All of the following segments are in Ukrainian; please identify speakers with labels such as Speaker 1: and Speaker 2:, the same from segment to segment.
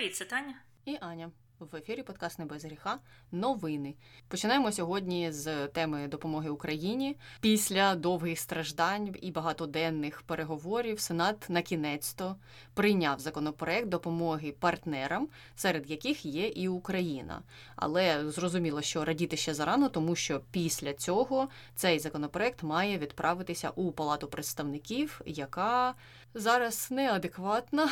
Speaker 1: Привіт, це Таня.
Speaker 2: І Аня. В ефірі подкаст «Не без гріха. Новини. Починаємо сьогодні з теми допомоги Україні. Після довгих страждань і багатоденних переговорів Сенат на кінець-то прийняв законопроект допомоги партнерам, серед яких є і Україна. Але зрозуміло, що радіти ще зарано, тому що після цього цей законопроект має відправитися у Палату представників, яка зараз неадекватна,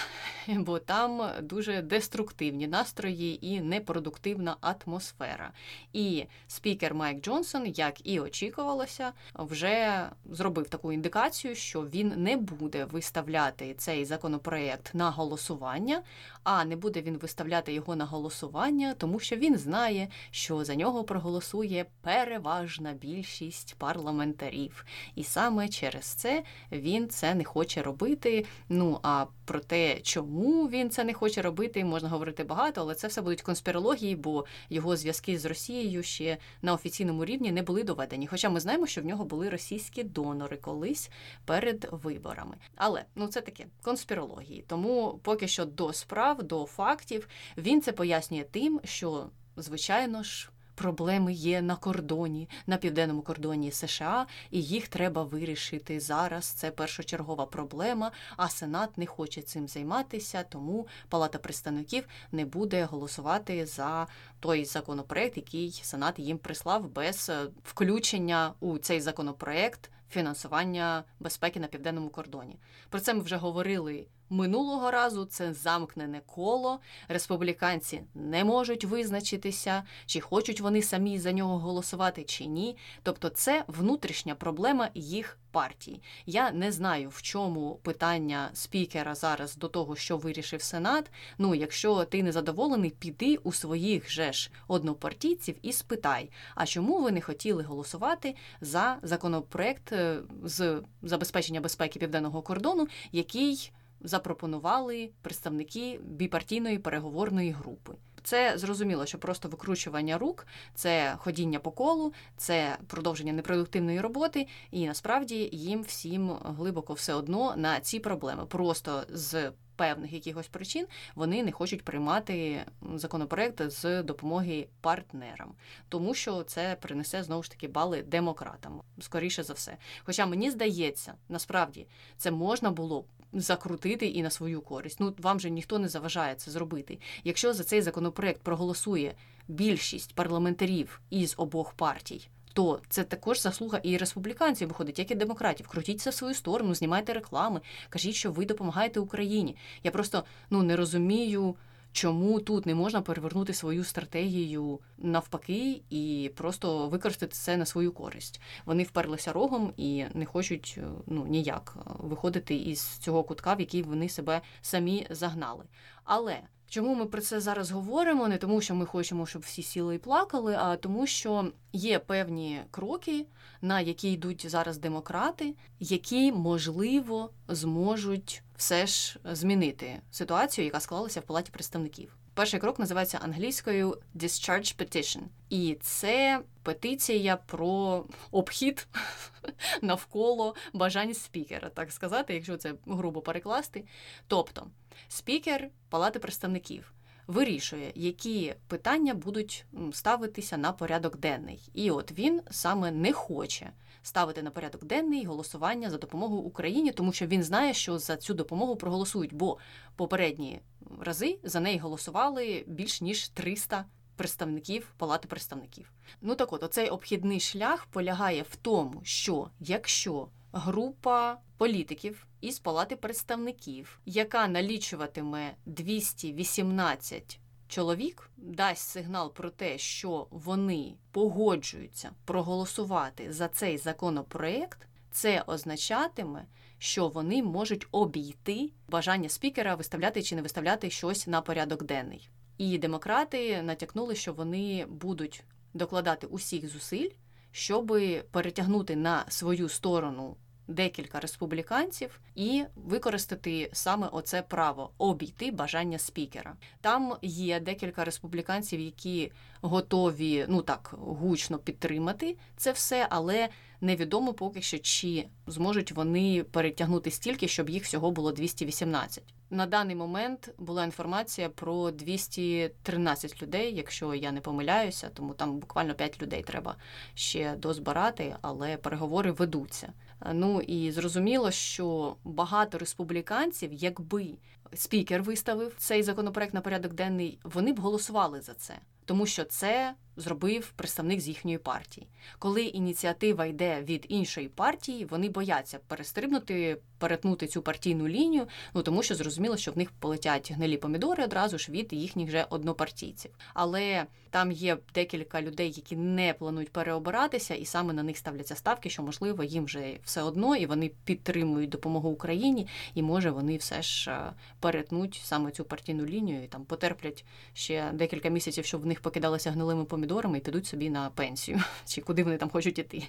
Speaker 2: бо там дуже деструктивні настрої і непродуктивна атмосфера. І спікер Майк Джонсон, як і очікувалося, вже зробив таку індикацію, що він не буде виставляти цей законопроект на голосування, а не буде він виставляти його на голосування, тому що він знає, що за нього проголосує переважна більшість парламентарів. І саме через це він це не хоче робити. Ну а про те, чому він це не хоче робити, можна говорити багато, але це все будуть конспірології, бо його зв'язки з Росією ще на офіційному рівні не були доведені. Хоча ми знаємо, що в нього були російські донори колись перед виборами. Але ну це таке конспірології. Тому поки що до справ, до фактів він це пояснює тим, що звичайно ж проблеми є на кордоні, на південному кордоні США, і їх треба вирішити зараз. Це першочергова проблема. А Сенат не хоче цим займатися, тому Палата представників не буде голосувати за той законопроект, який Сенат їм прислав без е, включення у цей законопроект фінансування безпеки на південному кордоні. Про це ми вже говорили минулого разу. Це замкнене коло. Республіканці не можуть визначитися, чи хочуть вони самі за нього голосувати, чи ні. Тобто, це внутрішня проблема їх партії. Я не знаю, в чому питання спікера зараз до того, що вирішив Сенат. Ну, якщо ти не задоволений, піди у своїх же ж однопартійців і спитай, а чому ви не хотіли голосувати за законопроект е, з забезпечення безпеки південного кордону, який запропонували представники біпартійної переговорної групи. Це зрозуміло, що просто викручування рук, це ходіння по колу, це продовження непродуктивної роботи, і насправді їм всім глибоко все одно на ці проблеми. Просто з певних якихось причин вони не хочуть приймати законопроект з допомоги партнерам, тому що це принесе знову ж таки бали демократам, скоріше за все. Хоча мені здається, насправді це можна було закрутити і на свою користь. Ну вам же ніхто не заважає це зробити. Якщо за цей законопроект проголосує більшість парламентарів із обох партій то це також заслуга і республіканців виходить, як і демократів. Крутіться в свою сторону, знімайте реклами, кажіть, що ви допомагаєте Україні. Я просто ну не розумію. Чому тут не можна перевернути свою стратегію навпаки і просто використати це на свою користь? Вони вперлися рогом і не хочуть ну ніяк виходити із цього кутка, в який вони себе самі загнали. Але Чому ми про це зараз говоримо? Не тому, що ми хочемо, щоб всі сіли і плакали, а тому, що є певні кроки, на які йдуть зараз демократи, які можливо зможуть все ж змінити ситуацію, яка склалася в палаті представників. Перший крок називається англійською «discharge petition». і це петиція про обхід навколо бажань спікера, так сказати, якщо це грубо перекласти. Тобто спікер Палати представників вирішує, які питання будуть ставитися на порядок денний. І от він саме не хоче ставити на порядок денний голосування за допомогу Україні, тому що він знає, що за цю допомогу проголосують, бо попередні рази за неї голосували більш ніж 300 представників Палати представників. Ну так от, оцей обхідний шлях полягає в тому, що якщо група політиків із Палати представників, яка налічуватиме 218 чоловік, дасть сигнал про те, що вони погоджуються проголосувати за цей законопроект. Це означатиме, що вони можуть обійти бажання спікера виставляти чи не виставляти щось на порядок денний. І демократи натякнули, що вони будуть докладати усіх зусиль, щоб перетягнути на свою сторону декілька республіканців і використати саме оце право обійти бажання спікера. Там є декілька республіканців, які готові ну так гучно підтримати це все, але невідомо поки що чи зможуть вони перетягнути стільки, щоб їх всього було 218. на даний момент була інформація про 213 людей, якщо я не помиляюся, тому там буквально 5 людей треба ще дозбирати, але переговори ведуться. Ну і зрозуміло, що багато республіканців, якби спікер виставив цей законопроект на порядок денний, вони б голосували за це, тому що це зробив представник з їхньої партії. Коли ініціатива йде від іншої партії, вони бояться перестрибнути, перетнути цю партійну лінію, ну тому що зрозуміло, що в них полетять гнилі помідори одразу ж від їхніх же однопартійців. Але там є декілька людей, які не планують переобиратися, і саме на них ставляться ставки, що можливо їм вже все одно, і вони підтримують допомогу Україні, і може вони все ж е, перетнуть саме цю партійну лінію і там потерплять ще декілька місяців, щоб в них покидалися гнилими помідорами помідорами і підуть собі на пенсію, чи куди вони там хочуть іти.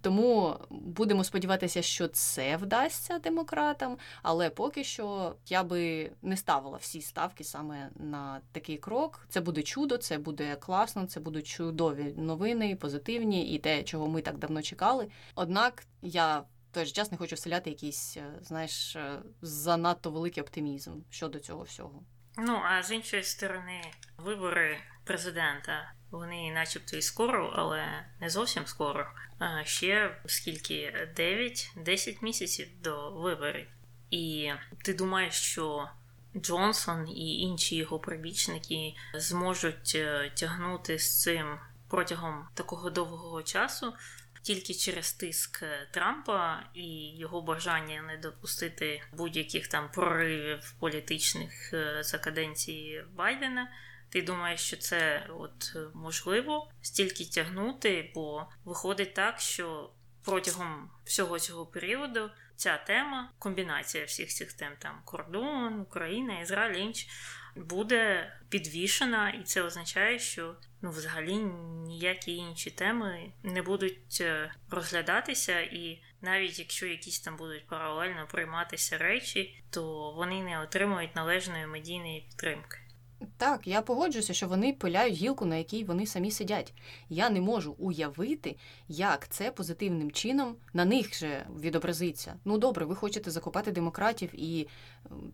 Speaker 2: Тому будемо сподіватися, що це вдасться демократам, але поки що я би не ставила всі ставки саме на такий крок. Це буде чудо, це буде класно, це будуть чудові новини, позитивні і те, чого ми так давно чекали. Однак я. Той же час не хочу вселяти якийсь, е, знаєш, е, занадто великий оптимізм щодо цього всього.
Speaker 1: Ну а з іншої сторони, вибори президента вони, начебто, і скоро, але не зовсім скоро. А ще скільки 9-10 місяців до виборів. І ти думаєш, що Джонсон і інші його прибічники зможуть е, тягнути з цим протягом такого довгого часу. Тільки через тиск Трампа і його бажання не допустити будь-яких там проривів політичних е, за каденції Байдена, ти думаєш, що це от можливо стільки тягнути, бо виходить так, що протягом всього цього періоду ця тема, комбінація всіх цих тем, там кордон, Україна, Ізраїль, інш, буде підвішена, і це означає, що ну, взагалі ніякі інші теми не будуть е, розглядатися, і навіть якщо якісь там будуть паралельно прийматися речі, то вони не отримують належної медійної підтримки.
Speaker 2: Так, я погоджуюся, що вони пиляють гілку, на якій вони самі сидять. Я не можу уявити, як це позитивним чином на них же відобразиться. Ну добре, ви хочете закопати демократів і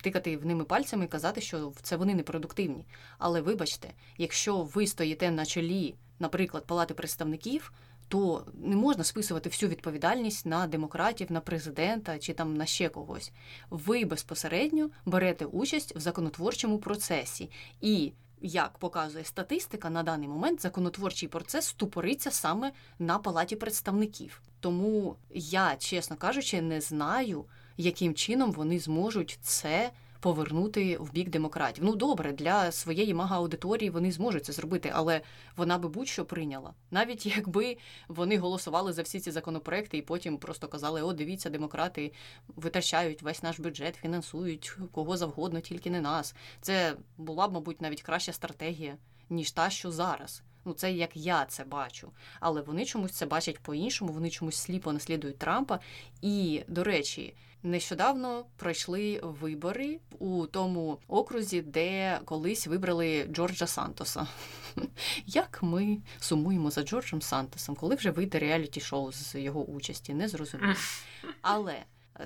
Speaker 2: тикати в ними пальцями і казати, що це вони непродуктивні. Але вибачте, якщо ви стоїте на чолі, наприклад, палати представників то не можна списувати всю відповідальність на демократів, на президента чи там на ще когось. Ви безпосередньо берете участь в законотворчому процесі і. Як показує статистика, на даний момент законотворчий процес ступориться саме на палаті представників. Тому я, чесно кажучи, не знаю, яким чином вони зможуть це повернути в бік демократів. Ну добре, для своєї мага-аудиторії вони зможуть це зробити, але вона би будь-що прийняла, навіть якби вони голосували за всі ці законопроекти і потім просто казали: О, дивіться, демократи витрачають весь наш бюджет, фінансують кого завгодно, тільки не нас. Це була б, мабуть, навіть краща стратегія ніж та, що зараз. Ну, це як я це бачу. Але вони чомусь це бачать по-іншому, вони чомусь сліпо наслідують Трампа. І, до речі, нещодавно пройшли вибори у тому окрузі, де колись вибрали Джорджа Сантоса. Як ми сумуємо за Джорджем Сантосом, коли вже вийде реаліті-шоу з його участі, не зрозуміло. Але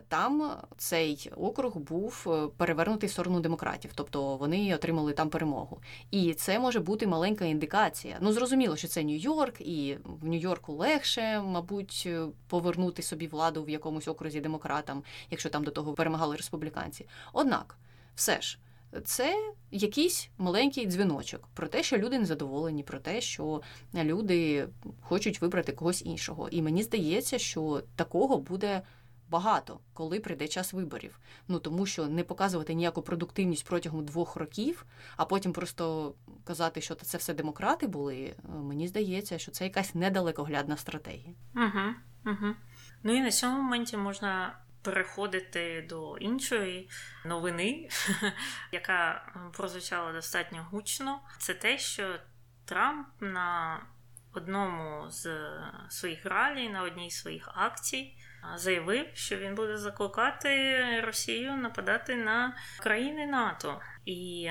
Speaker 2: там цей округ був е, перевернутий в сторону демократів, тобто вони отримали там перемогу. І це може бути маленька індикація. Ну зрозуміло, що це Нью-Йорк, і в Нью-Йорку легше, мабуть, е, повернути собі владу в якомусь окрузі демократам, якщо там до того перемагали республіканці. Однак, все ж. Це якийсь маленький дзвіночок про те, що люди незадоволені, про те, що люди хочуть вибрати когось іншого. І мені здається, що такого буде багато, коли прийде час виборів. Ну тому що не показувати ніяку продуктивність протягом двох років, а потім просто казати, що це все демократи були. Е, мені здається, що це якась недалекоглядна стратегія.
Speaker 1: Угу, угу. Ну і на цьому моменті можна. Переходити до іншої новини, яка прозвучала достатньо гучно, це те, що Трамп на одному з своїх ралі, на одній з своїх акцій заявив, що він буде закликати Росію нападати на країни НАТО, і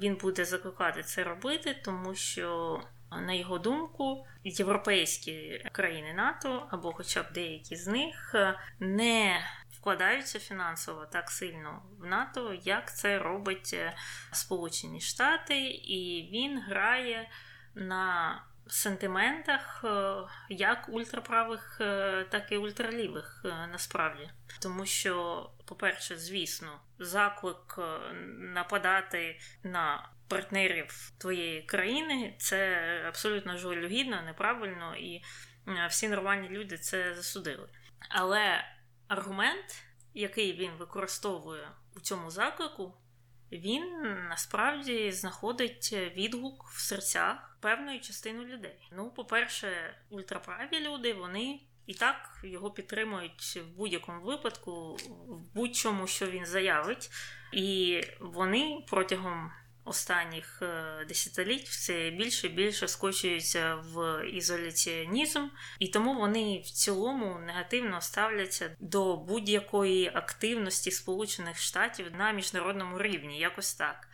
Speaker 1: він буде закликати це робити, тому що. На його думку, європейські країни НАТО або, хоча б деякі з них, не вкладаються фінансово так сильно в НАТО, як це робить е, Сполучені Штати, і він грає на сентиментах е, як ультраправих, е, так і ультралівих насправді. Тому що, по-перше, звісно, заклик нападати на партнерів твоєї країни це абсолютно жалюгідно, неправильно, і всі нормальні люди це засудили. Але аргумент, який він використовує у цьому заклику, він насправді знаходить відгук в серцях певної частини людей. Ну, по-перше, ультраправі люди, вони і так його підтримують в будь-якому випадку, в будь-чому, що він заявить, і вони протягом останніх е, десятиліть все більше і більше скочуються в ізоляціонізм, і тому вони в цілому негативно ставляться до будь-якої активності Сполучених Штатів на міжнародному рівні, якось так.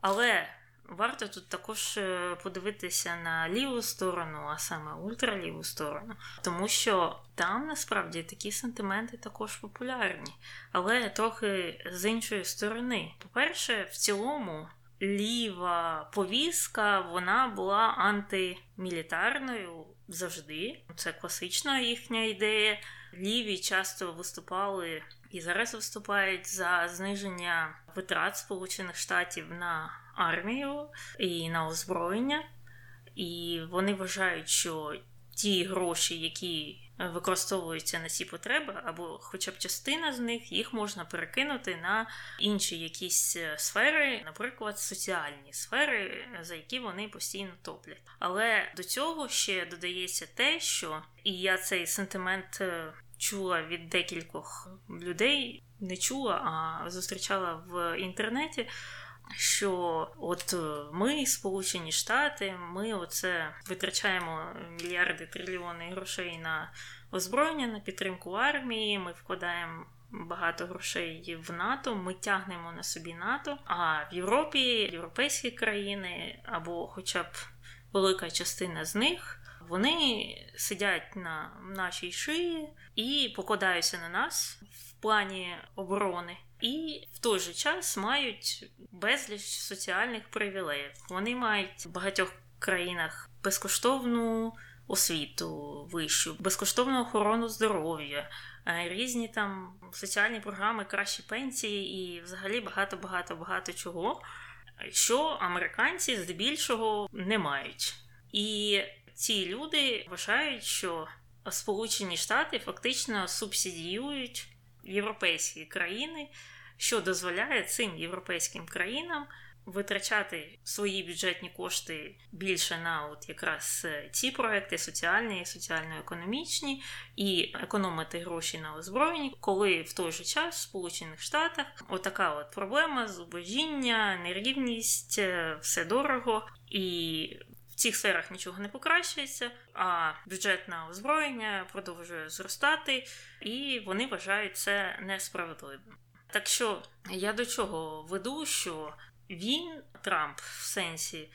Speaker 1: Але варто тут також е, подивитися на ліву сторону, а саме ультраліву сторону, тому що там насправді такі сентименти також популярні, але трохи з іншої сторони. По-перше, в цілому ліва повістка вона була антимілітарною завжди. Це класична їхня ідея. Ліві часто виступали і зараз виступають за зниження витрат Сполучених Штатів на армію і на озброєння. І вони вважають, що ті гроші, які використовуються на ці потреби, або хоча б частина з них їх можна перекинути на інші якісь е, сфери, наприклад, соціальні сфери, за які вони постійно топлять. Але до цього ще додається те, що і я цей сентимент е, чула від декількох людей, не чула, а зустрічала в інтернеті що от е, ми, Сполучені Штати, ми оце витрачаємо мільярди трильйони грошей на озброєння, на підтримку армії. Ми вкладаємо. Багато грошей в НАТО, ми тягнемо на собі НАТО. А в Європі європейські країни або, хоча б велика частина з них, вони сидять на нашій шиї і покладаються на нас в плані оборони і в той же час мають безліч соціальних привілеїв. Вони мають в багатьох країнах безкоштовну освіту вищу, безкоштовну охорону здоров'я, е, різні там соціальні програми, кращі пенсії і взагалі багато багато багато чого, що американці здебільшого не мають. І ці люди вважають, що Сполучені Штати фактично субсидіюють європейські країни, що дозволяє цим європейським країнам витрачати свої бюджетні кошти більше на от якраз е, ці проекти соціальні, соціально-економічні, і економити гроші на озброєнні, коли в той же час в Сполучених Штатах отака от проблема зубожіння, нерівність, е, все дорого і. В цих сферах нічого не покращується, а бюджетне озброєння продовжує зростати, і вони вважають це несправедливим. Так що я до чого веду, що він, Трамп, в сенсі,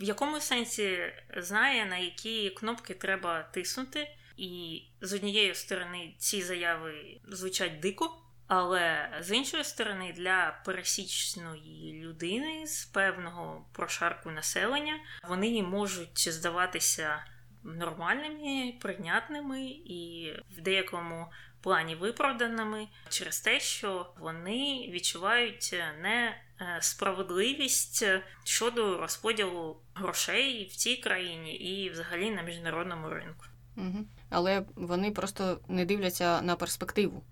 Speaker 1: в якому сенсі знає, на які кнопки треба тиснути, і з однієї сторони ці заяви звучать дико. Але з іншої сторони, для пересічної людини з певного прошарку населення вони можуть здаватися нормальними, прийнятними і в деякому плані виправданими через те, що вони відчувають несправедливість щодо розподілу грошей в цій країні і взагалі на міжнародному ринку.
Speaker 2: Угу. Але вони просто не дивляться на перспективу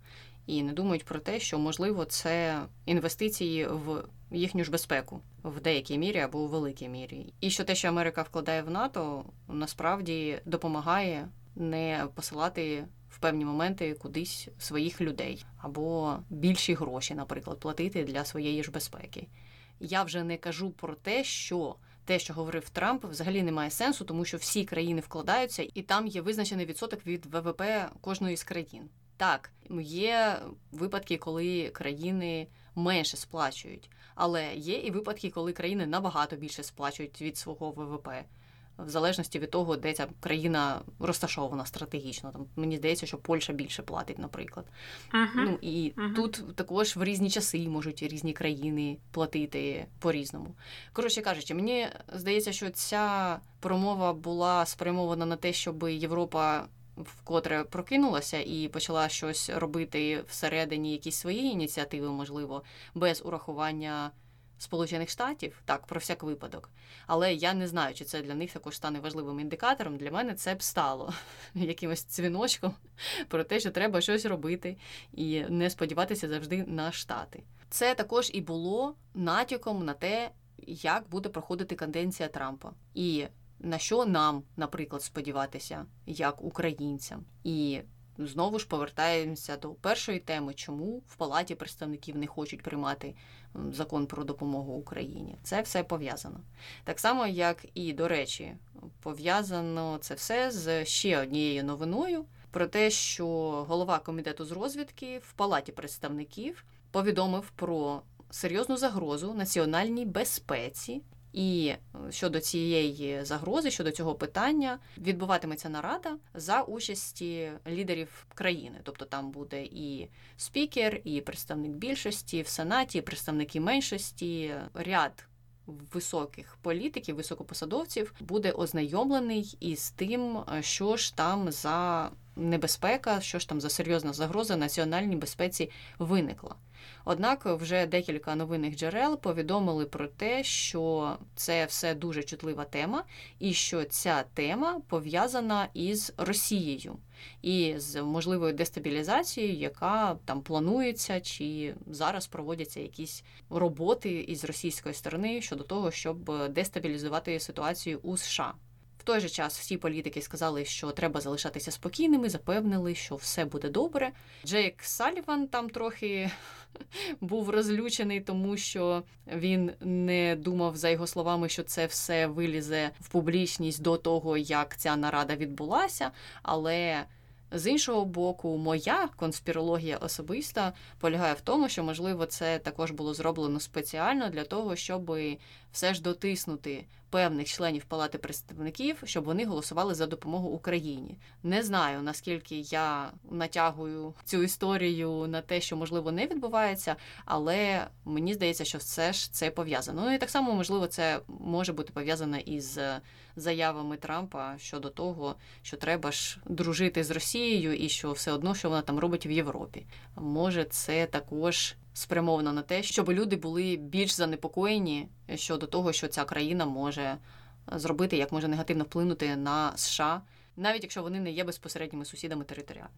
Speaker 2: і не думають про те, що можливо це інвестиції в їхню ж безпеку в деякій мірі або у великій мірі. І що те, що Америка вкладає в НАТО, насправді допомагає не посилати в певні моменти кудись своїх людей або більші гроші, наприклад, платити для своєї ж безпеки. Я вже не кажу про те, що те, що говорив Трамп, взагалі не має сенсу, тому що всі країни вкладаються, і там є визначений відсоток від ВВП кожної з країн. Так, є випадки, коли країни менше сплачують, але є і випадки, коли країни набагато більше сплачують від свого ВВП. В залежності від того, де ця країна розташована стратегічно. Там мені здається, що Польща більше платить, наприклад.
Speaker 1: Uh-huh.
Speaker 2: Ну і uh-huh. тут також в різні часи можуть різні країни платити по-різному. Коротше кажучи, мені здається, що ця промова була спрямована на те, щоб Європа. Вкотре прокинулася і почала щось робити всередині якісь свої ініціативи, можливо, без урахування Сполучених Штатів, так, про всяк випадок. Але я не знаю, чи це для них також стане важливим індикатором. Для мене це б стало якимось дзвіночком про те, що треба щось робити і не сподіватися завжди на штати. Це також і було натяком на те, як буде проходити канденція Трампа, і на що нам, наприклад, сподіватися, як українцям. І знову ж повертаємося до першої теми, чому в палаті представників не хочуть приймати закон про допомогу Україні. Це все пов'язано. Так само, як і, до речі, пов'язано це все з ще однією новиною про те, що голова комітету з розвідки в палаті представників повідомив про серйозну загрозу національній безпеці і щодо цієї загрози, щодо цього питання, відбуватиметься нарада за участі лідерів країни. Тобто там буде і спікер, і представник більшості в сенаті, і представники меншості, ряд. Високих політиків, високопосадовців буде ознайомлений із тим, що ж там за небезпека, що ж там за серйозна загроза національній безпеці виникла. Однак вже декілька новинних джерел повідомили про те, що це все дуже чутлива тема, і що ця тема пов'язана із Росією і з можливою дестабілізацією, яка там планується, чи зараз проводяться якісь роботи із російської сторони щодо того, щоб дестабілізувати ситуацію у США той же час всі політики сказали, що треба залишатися спокійними, запевнили, що все буде добре. Джейк Саліван там трохи був розлючений, тому що він не думав, за його словами, що це все вилізе в публічність до того, як ця нарада відбулася. Але з іншого боку, моя конспірологія особиста полягає в тому, що можливо це також було зроблено спеціально для того, щоб все ж дотиснути певних членів Палати представників, щоб вони голосували за допомогу Україні. Не знаю наскільки я натягую цю історію на те, що можливо не відбувається, але мені здається, що все ж це пов'язано. Ну і так само можливо, це може бути пов'язано із заявами Трампа щодо того, що треба ж дружити з Росією, і що все одно, що вона там робить в Європі. Може, це також спрямовано на те, щоб люди були більш занепокоєні щодо того, що ця країна може зробити, як може негативно вплинути на США, навіть якщо вони не є безпосередніми сусідами територіально.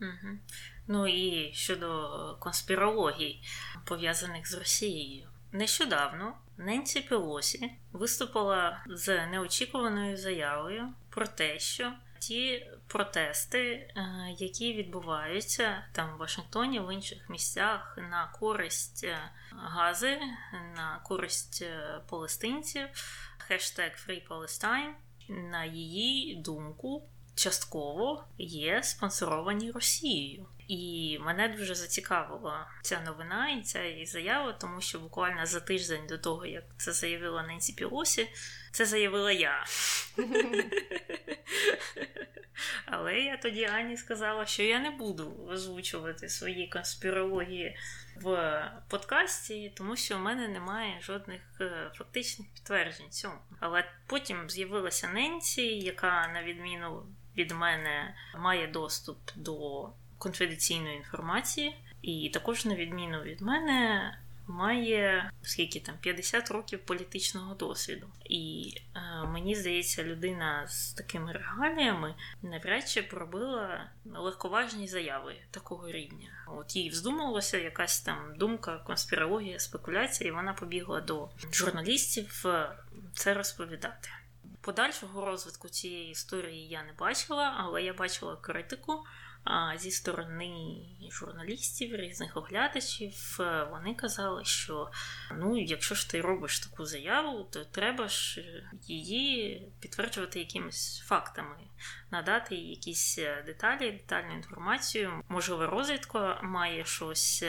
Speaker 1: Угу. Ну і щодо конспірологій, пов'язаних з Росією. Нещодавно Ненсі Пелосі виступила з неочікуваною заявою про те, що ті протести, е, які відбуваються там в Вашингтоні, в інших місцях на користь е, гази, на користь е, палестинців, хештег Free Palestine, на її думку, частково є спонсоровані Росією. І мене дуже зацікавила ця новина і ця її заява, тому що буквально за тиждень до того, як це заявила Ненсі Пілосі, це заявила я. Але я тоді Ані сказала, що я не буду озвучувати свої конспірології в подкасті, тому що в мене немає жодних е, фактичних підтверджень цьому. Але потім з'явилася Ненсі, яка, на відміну від мене, має доступ до конфіденційної інформації, і також, на відміну від мене, має скільки там 50 років політичного досвіду. І е, мені здається, людина з такими регаліями навряд чи пробила легковажні заяви такого рівня. От їй вздумалася якась там думка, конспірологія, спекуляція, і вона побігла до журналістів е, це розповідати. Подальшого розвитку цієї історії я не бачила, але я бачила критику зі сторони журналістів, різних оглядачів, е, вони казали, що ну, якщо ж ти робиш таку заяву, то треба ж її підтверджувати якимись фактами, надати якісь деталі, детальну інформацію. Можливо, розвідка має щось.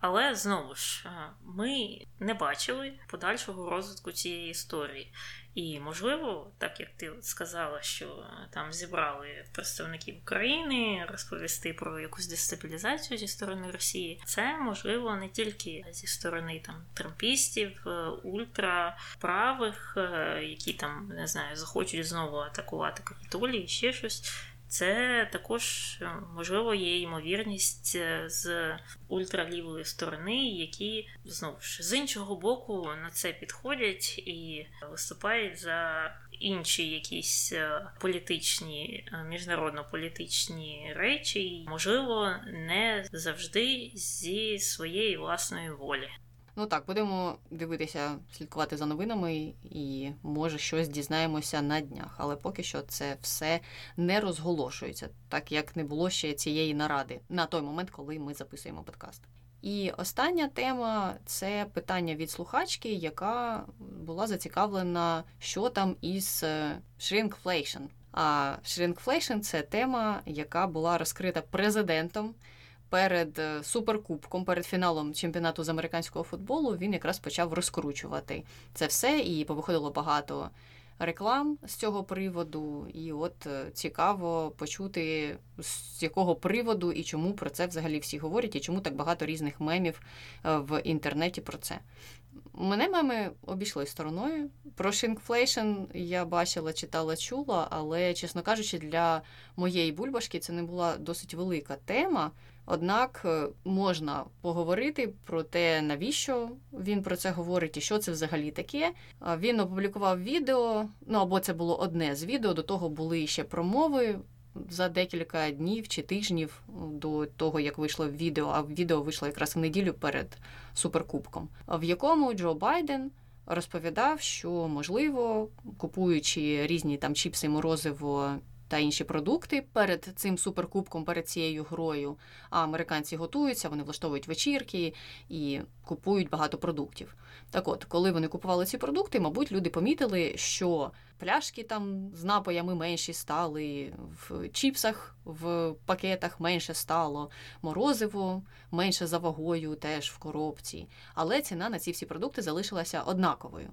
Speaker 1: Але знову ж ми не бачили подальшого розвитку цієї історії. І, можливо, так як ти сказала, що там зібрали представників України розповісти про якусь дестабілізацію зі сторони Росії, це можливо не тільки зі сторони там трампістів, е, ультраправих, е, які там не знаю, захочуть знову атакувати капітолії, ще щось. Це також е, можливо є ймовірність е, з ультралівої сторони, які знову ж з іншого боку на це підходять і виступають за інші якісь е, політичні міжнародно-політичні речі, можливо, не завжди зі своєї власної волі.
Speaker 2: Ну так, будемо дивитися, слідкувати за новинами і може щось дізнаємося на днях. Але поки що це все не розголошується, так як не було ще цієї наради на той момент, коли ми записуємо подкаст. І остання тема це питання від слухачки, яка була зацікавлена, що там із е, shrinkflation. А shrinkflation – це тема, яка була розкрита президентом перед е, суперкубком, перед фіналом чемпіонату з американського футболу, він якраз почав розкручувати це все, і повиходило багато реклам з цього приводу. І от е, цікаво почути, з якого приводу і чому про це взагалі всі говорять, і чому так багато різних мемів е, в інтернеті про це. Мене меми обійшли стороною. Про shrinkflation я бачила, читала, чула, але, чесно кажучи, для моєї бульбашки це не була досить велика тема. Однак е, можна поговорити про те, навіщо він про це говорить і що це взагалі таке. Він опублікував відео, ну або це було одне з відео, до того були ще промови за декілька днів чи тижнів до того, як вийшло відео, а відео вийшло якраз в неділю перед суперкубком, в якому Джо Байден. Розповідав, що можливо, купуючи різні там чіпси, морозиво та інші продукти перед цим суперкубком, перед цією грою. А американці готуються, вони влаштовують вечірки і купують багато продуктів. Так от, коли вони купували ці продукти, мабуть, люди помітили, що пляшки там з напоями менші стали, в чіпсах в пакетах менше стало, морозиво менше за вагою, теж в коробці. Але ціна на ці всі продукти залишилася однаковою.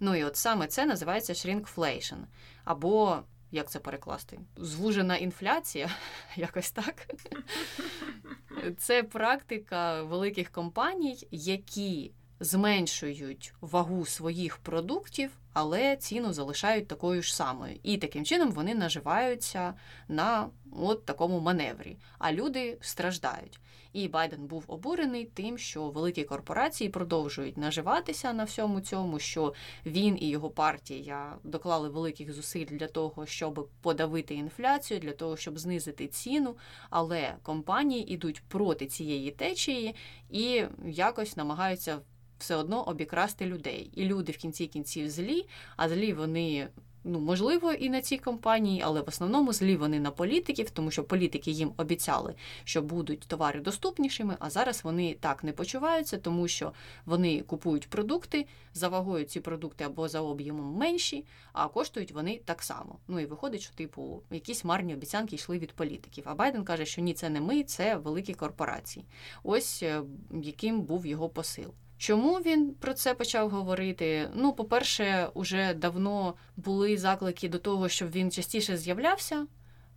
Speaker 2: Ну і от саме це називається shrinkflation, або як це перекласти? Звужена інфляція, якось так. Це практика великих компаній, які зменшують вагу своїх продуктів, але ціну залишають такою ж самою. І таким чином вони наживаються на от такому маневрі. А люди страждають. І Байден був обурений тим, що великі корпорації продовжують наживатися на всьому цьому, що він і його партія доклали великих зусиль для того, щоб подавити інфляцію, для того, щоб знизити ціну. Але компанії йдуть проти цієї течії і якось намагаються. Все одно обікрасти людей, і люди в кінці кінців злі, а злі вони ну, можливо, і на цій компанії, але в основному злі вони на політиків, тому що політики їм обіцяли, що будуть товари доступнішими, а зараз вони так не почуваються, тому що вони купують продукти, за вагою ці продукти або за об'ємом менші, а коштують вони так само. Ну і виходить, що типу якісь марні обіцянки йшли від політиків. А Байден каже, що ні, це не ми, це великі корпорації. Ось е, яким був його посил. Чому він про це почав говорити? Ну, по-перше, уже давно були заклики до того, щоб він частіше з'являвся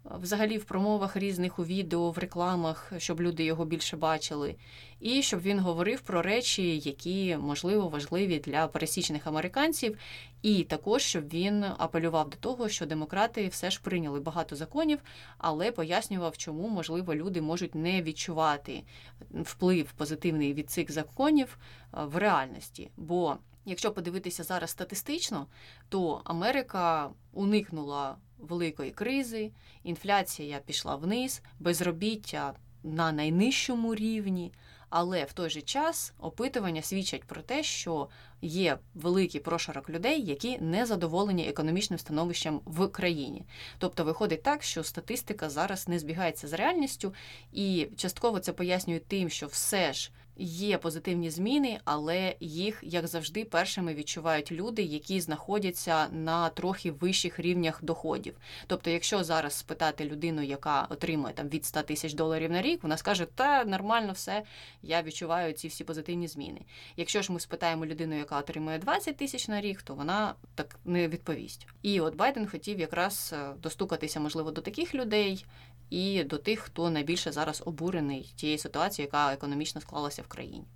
Speaker 2: взагалі в промовах різних у відео, в рекламах, щоб люди його більше бачили, і щоб він говорив про речі, які можливо важливі для пересічних американців, і також щоб він апелював до того, що демократи все ж прийняли багато законів, але пояснював, чому можливо люди можуть не відчувати вплив позитивний від цих законів в реальності. Бо Якщо подивитися зараз статистично, то Америка уникнула великої кризи, інфляція пішла вниз, безробіття на найнижчому рівні. Але в той же час опитування свідчать про те, що є великий прошарок людей, які не задоволені економічним становищем в країні. Тобто виходить так, що статистика зараз не збігається з реальністю, і частково це пояснює тим, що все ж. Є позитивні зміни, але їх, як завжди, першими відчувають люди, які знаходяться на трохи вищих рівнях доходів. Тобто, якщо зараз спитати людину, яка отримує там від 100 тисяч доларів на рік, вона скаже, та нормально все, я відчуваю ці всі позитивні зміни. Якщо ж ми спитаємо людину, яка отримує 20 тисяч на рік, то вона так не відповість. І от Байден хотів якраз е, достукатися, можливо, до таких людей і до тих, хто найбільше зараз обурений тією ситуацією, яка економічно склалася в країні.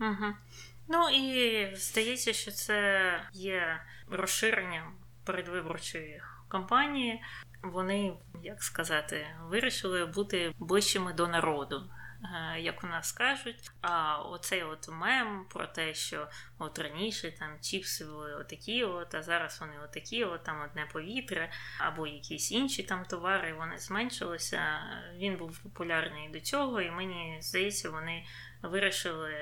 Speaker 1: Угу. Ну і здається, що це є розширенням передвиборчої кампанії. Вони, як сказати, вирішили бути ближчими до народу. Е, як у нас кажуть. А оцей от мем про те, що от раніше там чіпси були отакі, от, а зараз вони отакі, от там одне повітря, або якісь інші там товари, вони зменшилися. Він був популярний до цього, і мені здається, вони вирішили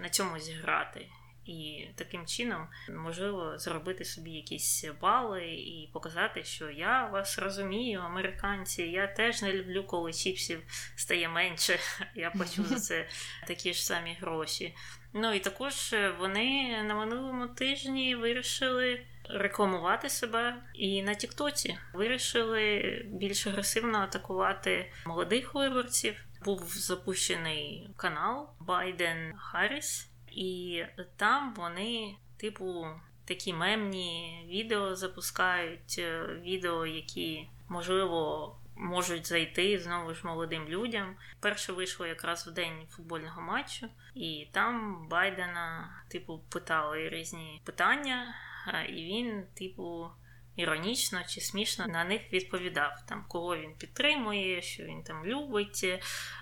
Speaker 1: на цьому зіграти. І таким чином можливо зробити собі якісь бали і показати, що я вас розумію, американці. Я теж не люблю, коли чіпсів стає менше. Я плачу за це такі ж самі гроші. Ну і також вони на минулому тижні вирішили рекламувати себе і на Тіктоці вирішили більш агресивно атакувати молодих виборців. Був запущений канал Байден Харріс. І там вони, типу, такі мемні відео запускають, е, відео, які можливо можуть зайти знову ж молодим людям. Перше вийшло якраз в день футбольного матчу, і там Байдена, типу, питали різні питання, і він, типу, іронічно чи смішно на них відповідав, там, кого він підтримує, що він там любить.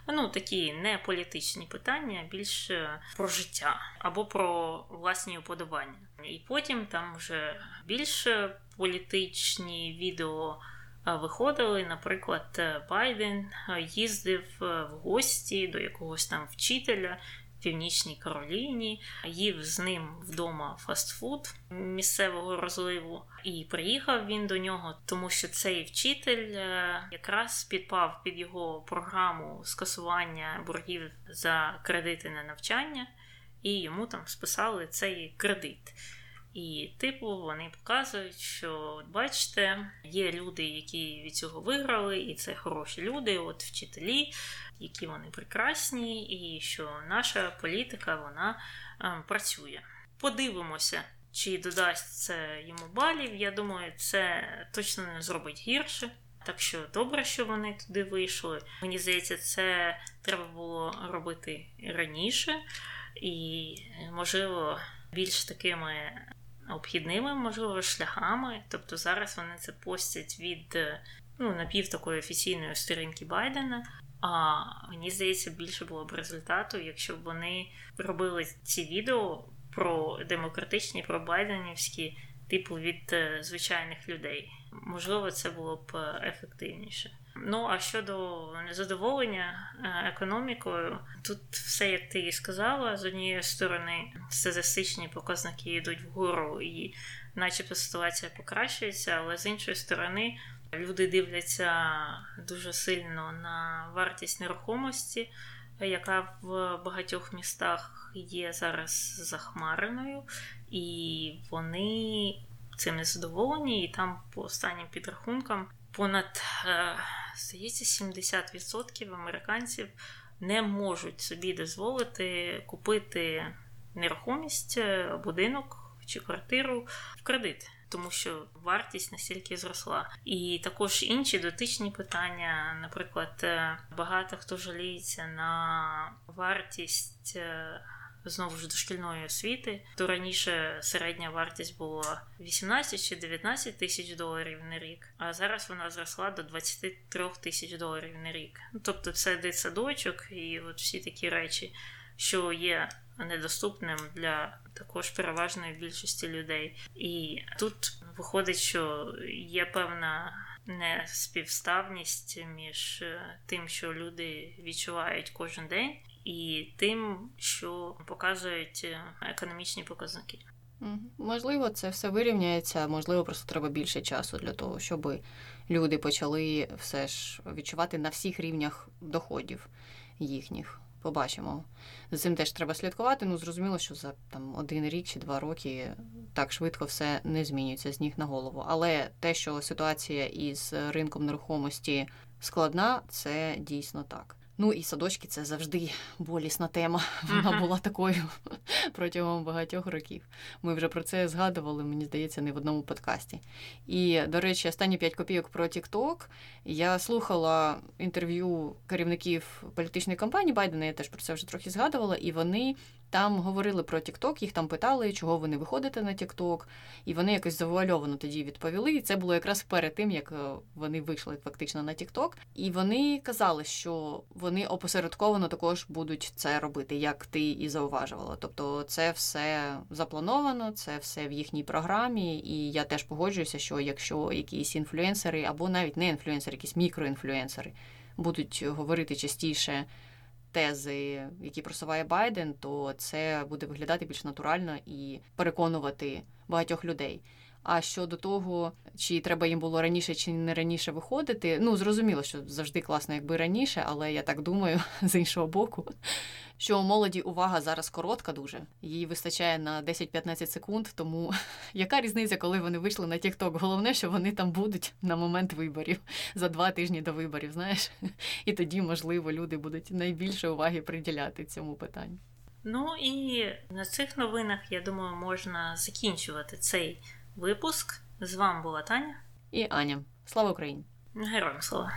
Speaker 1: Ну, такі не політичні питання, більш про життя або про власні уподобання. І потім там вже більш політичні відео. Виходили, наприклад, Байден їздив в гості до якогось там вчителя, Північній Кароліні, їв з ним вдома фастфуд місцевого розливу, і приїхав він до нього, тому що цей вчитель е, якраз підпав під його програму скасування боргів за кредити на навчання, і йому там списали цей кредит. І, типу, вони показують, що бачите, є люди, які від цього виграли, і це хороші люди, от вчителі, які вони прекрасні, і що наша політика вона е, працює. Подивимося, чи додасть це йому балів. Я думаю, це точно не зробить гірше. Так що добре, що вони туди вийшли. Мені здається, це треба було робити раніше, і, можливо, більш такими обхідними, можливо, шляхами. Тобто зараз вони це постять від ну, напів такої офіційної сторінки Байдена. А мені здається, більше було б результату, якщо б вони робили ці відео про демократичні, про байденівські, типу від е, звичайних людей. Можливо, це було б е, ефективніше. Ну а щодо незадоволення е, економікою, тут все як ти і сказала, з однієї сторони статистичні показники йдуть вгору, і, начебто, ситуація покращується, але з іншої сторони. Люди дивляться дуже сильно на вартість нерухомості, яка в багатьох містах є зараз захмареною, і вони цим не задоволені. І там, по останнім підрахункам, понад е, здається, 70% американців не можуть собі дозволити купити нерухомість, е, будинок чи квартиру в кредит тому що вартість настільки зросла. І також інші дотичні питання, наприклад, е, багато хто жаліється на вартість. Е, знову ж дошкільної освіти, то раніше середня вартість була 18 чи 19 тисяч доларів на рік, а зараз вона зросла до 23 тисяч доларів на рік. Ну, тобто це дитсадочок і от всі такі речі, що є недоступним для також переважної більшості людей. І тут виходить, що є певна неспівставність між е, тим, що люди відчувають кожен день, і тим, що показують е, економічні показники.
Speaker 2: Можливо, це все вирівняється, можливо, просто треба більше часу для того, щоб люди почали все ж відчувати на всіх рівнях доходів їхніх. Побачимо. За цим теж треба слідкувати. Ну, зрозуміло, що за там один рік чи два роки так швидко все не змінюється з ніг на голову. Але те, що ситуація із ринком нерухомості складна, це дійсно так. Ну і садочки це завжди болісна тема. Вона була такою протягом багатьох років. Ми вже про це згадували, мені здається, не в одному подкасті. І, до речі, останні 5 копійок про TikTok. Я слухала інтерв'ю керівників політичної кампанії Байдена, я теж про це вже трохи згадувала, і вони там говорили про TikTok, їх там питали, чого ви не виходите на TikTok, і вони якось завуальовано тоді відповіли. І це було якраз перед тим, як е, вони вийшли фактично на TikTok. І вони казали, що вони опосередковано також будуть це робити, як ти і зауважувала. Тобто, це все заплановано, це все в їхній програмі. І я теж погоджуюся, що якщо якісь інфлюенсери або навіть не інфлюенсери, якісь мікроінфлюенсери будуть говорити частіше тези, які просуває Байден, то це буде виглядати більш натурально і переконувати багатьох людей. А щодо того, чи треба їм було раніше чи не раніше виходити, ну зрозуміло, що завжди класно, якби раніше, але я так думаю, з іншого боку, що у молоді увага зараз коротка, дуже їй вистачає на 10-15 секунд. Тому яка різниця, коли вони вийшли на TikTok? Головне, що вони там будуть на момент виборів за два тижні до виборів, знаєш, і тоді, можливо, люди будуть найбільше уваги приділяти цьому питанню.
Speaker 1: Ну і на цих новинах, я думаю, можна закінчувати цей випуск. З вами була Таня
Speaker 2: і Аня. Слава Україні!
Speaker 1: Героям слава!